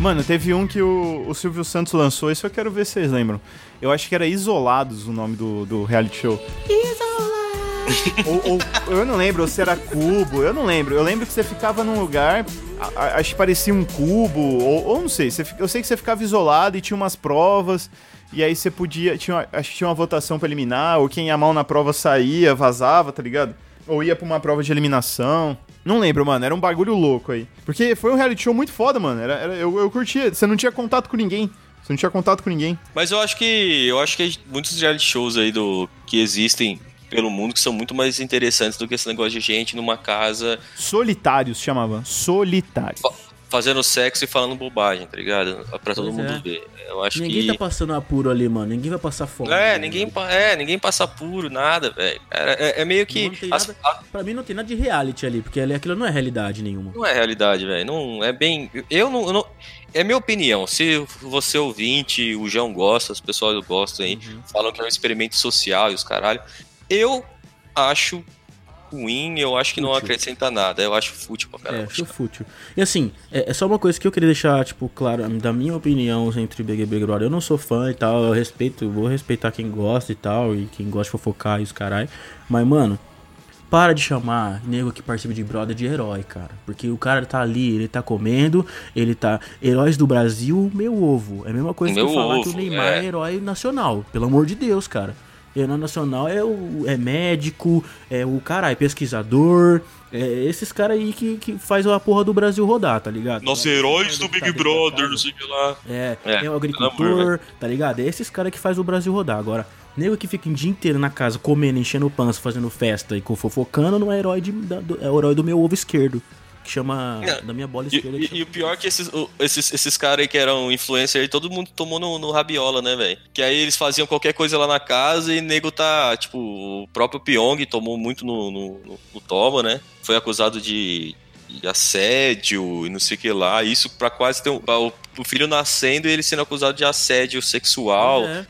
Mano, teve um que o, o Silvio Santos lançou, isso eu quero ver se vocês lembram. Eu acho que era Isolados o nome do, do reality show. ou, ou- eu não lembro, ou se era cubo, eu não lembro. Eu lembro que você ficava num lugar, acho que parecia um cubo, ou, ou não sei. você eu sei que você ficava isolado e tinha umas provas, e aí você podia. Tinha, acho que tinha uma votação pra eliminar, ou quem ia mal na prova saía, vazava, tá ligado? Ou ia pra uma prova de eliminação. Não lembro, mano, era um bagulho louco aí. Porque foi um reality show muito foda, mano. Era, era- eu, eu curtia. Você não tinha contato com ninguém. Você não tinha contato com ninguém. Mas eu acho que eu acho que muitos reality shows aí do que existem pelo mundo que são muito mais interessantes do que esse negócio de gente numa casa Solitários chamava. Solitários. Fa- fazendo sexo e falando bobagem, tá ligado? Pra todo Pois mundo é. ver. Eu acho Ninguém que tá passando apuro ali, mano. Ninguém vai passar fome. É, né, ninguém, pa- é, ninguém passa puro, nada, velho. É, é- meio que. Não as- nada- Pra mim não tem nada de reality ali, porque ali aquilo não é realidade nenhuma. não é realidade, velho. Não é bem. Eu não, eu não- É minha opinião. Se você ouvinte, o João gosta, as pessoas gostam aí, Uhum. falam que é um experimento social e os caralho. Eu acho ruim, eu acho que não Fútil. acrescenta nada. Eu acho fútil pra É, caramba. acho fútil. E assim, é, é só uma coisa que eu queria deixar, tipo, claro, da minha opinião entre Big Big Brother. Eu não sou fã e tal, eu respeito, vou respeitar quem gosta e tal, e quem gosta de fofocar e os carai. Mas, mano, para de chamar nego que participa de Brother de herói, cara. Porque o cara tá ali, ele tá comendo, ele tá. Heróis do Brasil, meu ovo. É a mesma coisa Meu que eu falar que o ovo, Neymar é. é. herói nacional. Pelo amor de Deus, cara. Herói nacional é o é médico, é o cara, é pesquisador, é esses caras aí que, que faz a porra do Brasil rodar, tá ligado? Nossos Tá heróis do dentro Big da Brother, não sei o que lá. É, É, é o agricultor, tá ligado? É esses caras que faz o Brasil rodar. Agora, nego que fica o dia inteiro na casa comendo, enchendo o pança, fazendo festa e fofocando, não é herói de, da- do, é herói do meu ovo esquerdo. Que chama. Não, Da minha bola E, esquerda. e- e o pior é que esses, esses, esses caras aí que eram influencer aí, todo mundo tomou no, no rabiola, né, velho? Que aí eles faziam qualquer coisa lá na casa e nego tá, tipo, o próprio Pyong tomou muito no, no, no, no toma, né? Foi acusado de, assédio e não sei o que lá. Isso pra quase ter um, o, o filho nascendo e ele sendo acusado de assédio sexual. É,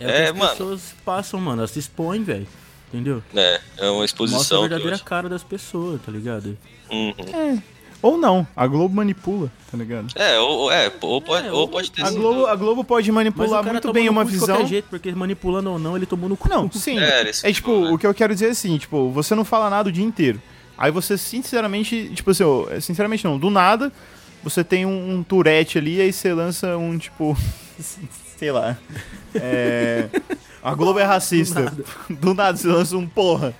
é, É, que as mano. pessoas passam, mano. Elas se expõem, velho. Entendeu? É, é uma Mostra a exposição. que eu verdadeira cara das pessoas, tá ligado? Uhum. Ou não. A Globo manipula, tá ligado? É, ou, ou- é, ou pode, É, ou pode ter A sido. Globo, a Globo pode manipular muito tomou bem uma cu de visão. qualquer jeito, porque manipulando ou não, ele tomou no cu. Não, sim. É, É, tipo, o que eu quero dizer é assim, tipo, você não fala nada o dia inteiro. Aí você, sinceramente, tipo assim, ó, sinceramente não, do nada, você tem um, um Tourette ali, aí você lança um, tipo, sei lá. É, a Globo é racista. Do nada você lança um porra.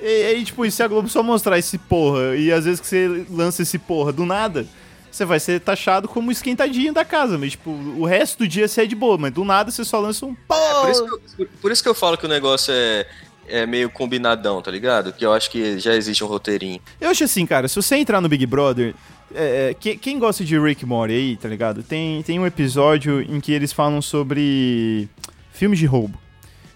E aí, tipo, e se a Globo só mostrar esse porra, e às vezes que você lança esse porra do nada, você vai ser taxado como esquentadinho da casa, mas, tipo, o resto do dia você é de boa, mas do nada você só lança um porra. Por isso, que eu, por- por isso que eu falo que o negócio é, é meio combinadão, tá ligado? Que eu acho que já existe um roteirinho. Eu acho assim, cara, se você entrar no Big Brother, é, é, que- quem gosta de Rick e Morty aí, tá ligado? Tem, tem um episódio em que eles falam sobre filmes de roubo.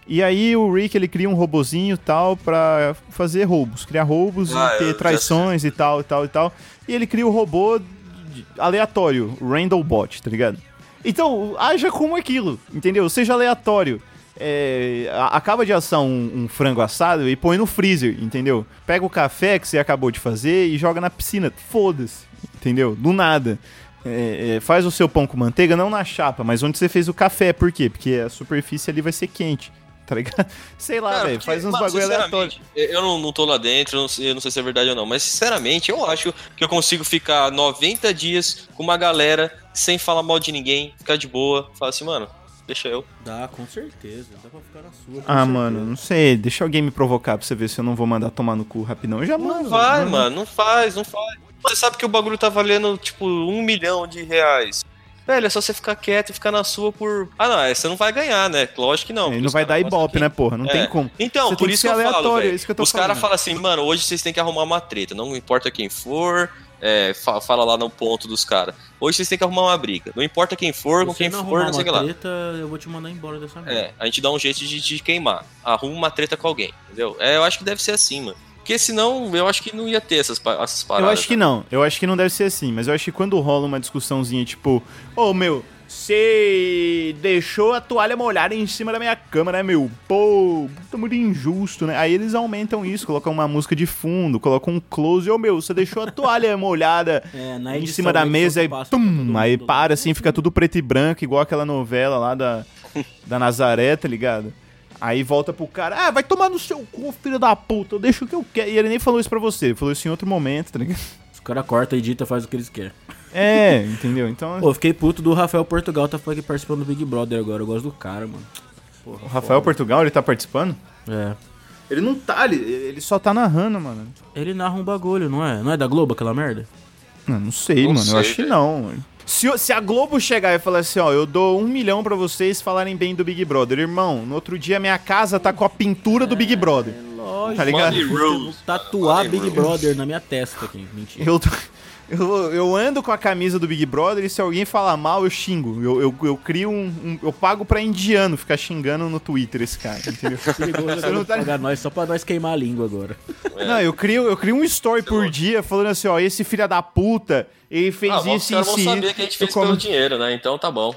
E aí o Rick, ele cria um robozinho tal pra fazer roubos, criar roubos Ah, e ter traições e tal, e tal, e tal. E ele cria o robô de- aleatório, Randall Bot, tá ligado? Então, haja como aquilo, entendeu? Seja aleatório. É, acaba de assar um, um frango assado e põe no freezer, entendeu? Pega o café que você acabou de fazer e joga na piscina. Foda-se, entendeu? Do nada. É, é, faz o seu pão com manteiga, não na chapa, mas onde você fez o café. Por quê? Porque a superfície ali vai ser quente, tá ligado? Sei lá, velho. Faz uns bagulho aleatório. Eu não, não tô lá dentro, eu não, sei, eu não sei se é verdade ou não, mas sinceramente eu acho que eu consigo ficar 90 dias com uma galera sem falar mal de ninguém, ficar de boa, falar assim, mano, deixa eu. Dá, com certeza. Dá pra ficar na sua. Ah, certeza. mano, não sei. Deixa alguém me provocar pra você ver se eu não vou mandar tomar no cu rapidão. Eu já mando. Não vai, mano. mano, não faz, não faz. Você sabe que o bagulho tá valendo, tipo, um milhão de reais. Velho, é só você ficar quieto e ficar na sua por. Ah, não, é, você não vai ganhar, né? Lógico que não. Ele não vai dar ibope, né, porra? Não É. tem como. Então, Você por tem isso que eu falo, aleatório, velho. é isso que eu tô Os caras falam assim, mano, hoje vocês têm que arrumar uma treta. Não importa quem for, é, fa- fala lá no ponto dos caras. Hoje vocês têm que arrumar uma briga. Não importa quem for, com quem não for, não sei o que uma lá. treta, eu vou te mandar embora dessa merda. É, a gente dá um jeito de, de queimar. Arruma uma treta com alguém, entendeu? É, eu acho que deve ser assim, mano. Porque senão eu acho que não ia ter essas, essas paradas. Eu acho que né? não. Eu acho que não deve ser assim. Mas eu acho que quando rola uma discussãozinha, tipo, ô meu, você deixou a toalha molhada em cima da minha cama, né, meu? Pô, tá muito injusto, né? Aí eles aumentam isso, colocam uma música de fundo, colocam um close. Ô meu, você deixou a toalha molhada É, em cima da mesa e pum, aí para assim, fica tudo preto e branco, igual aquela novela lá da, da Nazaré, tá ligado? Aí volta pro cara, ah, vai tomar no seu cu, filho da puta, eu deixo o que eu quero. E ele nem falou isso pra você, ele falou isso em outro momento, tá ligado? Os caras cortam, edita, faz o que eles querem. É, entendeu? Então, Pô, fiquei puto do Rafael Portugal, tá aqui participando do Big Brother agora. Eu gosto do cara, mano. o Rafael Portugal, ele tá participando? É. Ele não tá, ele, ele só tá narrando, mano. Ele narra um bagulho, não é? Não é da Globo aquela merda? Não, não sei, Não mano, sei, eu acho que não. Se, o- se a Globo chegar e falar assim, ó, eu dou um milhão pra vocês falarem bem do Big Brother, irmão, no outro dia minha casa tá com a pintura do Big Brother. Lógico. Tá ligado? Rose. Tatuar Money Big Rose. Brother na minha testa aqui. Mentira. Eu, tô- eu, eu ando com a camisa do Big Brother e se alguém falar mal, eu xingo. Eu, eu, eu crio um, um- Eu pago pra indiano ficar xingando no Twitter esse cara, entendeu? Você não tá- pagar nós só pra nós queimar a língua agora. Não, eu crio, eu crio um story por dia falando assim, ó, esse filho da puta, ele fez Ah, os isso e caras isso. vão e saber que a gente Eu fez como- pelo dinheiro, né? Então tá bom.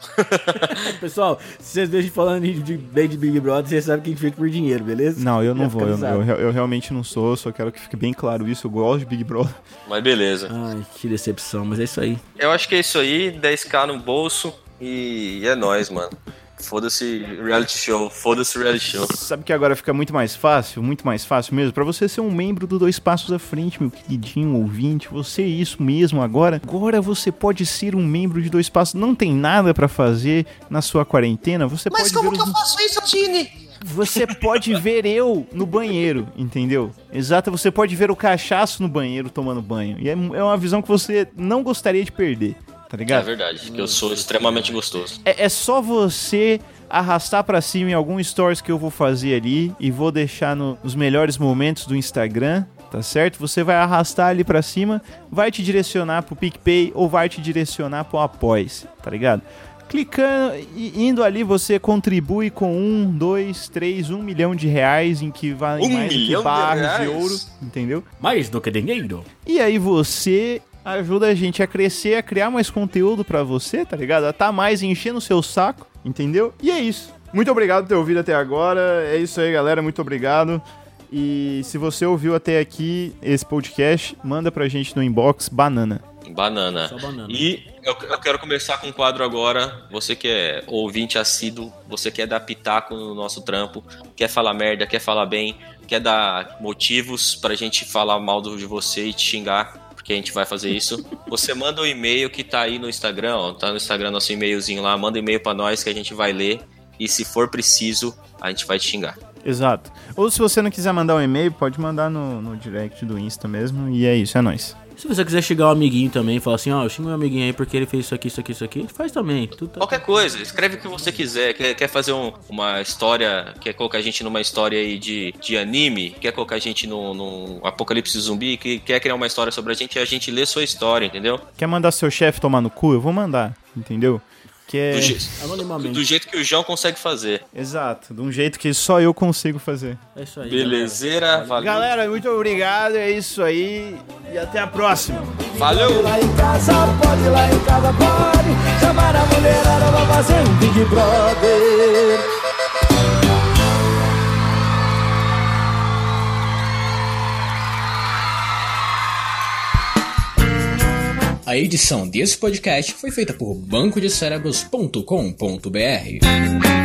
Pessoal, se vocês veem falando de, de, bem de Big Brother, vocês sabem que a gente fez por dinheiro, beleza? Não, eu não Já vou, eu, eu, eu realmente não sou, só quero que fique bem claro isso, eu gosto de Big Brother. Mas beleza. Ai, que decepção, mas é isso aí. Eu acho que é isso aí, 10k no bolso e é nóis, mano. Foda-se reality show, foda-se reality show. Sabe que agora fica muito mais fácil, muito mais fácil mesmo, Pra você ser um membro do Dois Passos à Frente, meu queridinho ouvinte, você é isso mesmo agora. Agora você pode ser um membro de Dois Passos, não tem nada pra fazer na sua quarentena, você pode ver os... faço isso, Tini? Você pode ver eu no banheiro, entendeu? Exato, você pode ver o cachaço no banheiro tomando banho. E é, é uma visão que você não gostaria de perder, tá É ligado? verdade, que eu sou extremamente gostoso. É, é só você arrastar pra cima em algum stories que eu vou fazer ali e vou deixar no- nos melhores momentos do Instagram, tá certo? Você vai arrastar ali pra cima, vai te direcionar pro PicPay ou vai te direcionar pro Apoies, tá ligado? Clicando e indo ali, você contribui com um, dois, três, um milhão de reais em que vai Um mais do que de barras de reais? ouro, entendeu? Mais do que dinheiro. E aí você ajuda a gente a crescer, a criar mais conteúdo pra você, tá ligado? A tá mais enchendo o seu saco, entendeu? E é isso. Muito obrigado por ter ouvido até agora. É isso aí, galera. Muito obrigado. E se você ouviu até aqui esse podcast, manda pra gente no inbox banana. Banana. Só banana. E eu, eu quero começar com um quadro agora. Você que é ouvinte assíduo, você quer dar pitaco no nosso trampo, quer falar merda, quer falar bem, quer dar motivos pra gente falar mal do- de você e te xingar, porque a gente vai fazer isso. Você manda o e-mail que tá aí no Instagram, ó, tá no Instagram nosso e-mailzinho lá, manda e-mail pra nós que a gente vai ler e se for preciso, a gente vai te xingar. Exato. Ou se você não quiser mandar um e-mail, pode mandar no, no direct do Insta mesmo. E é isso, é nóis. Se você quiser xingar um amiguinho também, falar assim, ó, eu xingo meu amiguinho aí porque ele fez isso aqui, isso aqui, isso aqui, faz também. Tá- Qualquer coisa, escreve o que você quiser. Quer, quer fazer um- uma história, quer colocar a gente numa história aí de, de anime, quer colocar a gente num, num apocalipse zumbi, que quer criar uma história sobre a gente, a gente lê sua história, entendeu? Quer mandar seu chefe tomar no cu? Eu vou mandar, entendeu? Que é... Do, je- do jeito que o João consegue fazer. Exato, de um jeito que só eu consigo fazer. É isso aí. Belezeira, valeu. Galera, muito obrigado, é isso aí e até a próxima. Valeu! Lá em casa pode, lá em casa pode Chamar a mulherada pra fazer um Big Brother A edição desse podcast foi feita por bancodecerebros.com.br.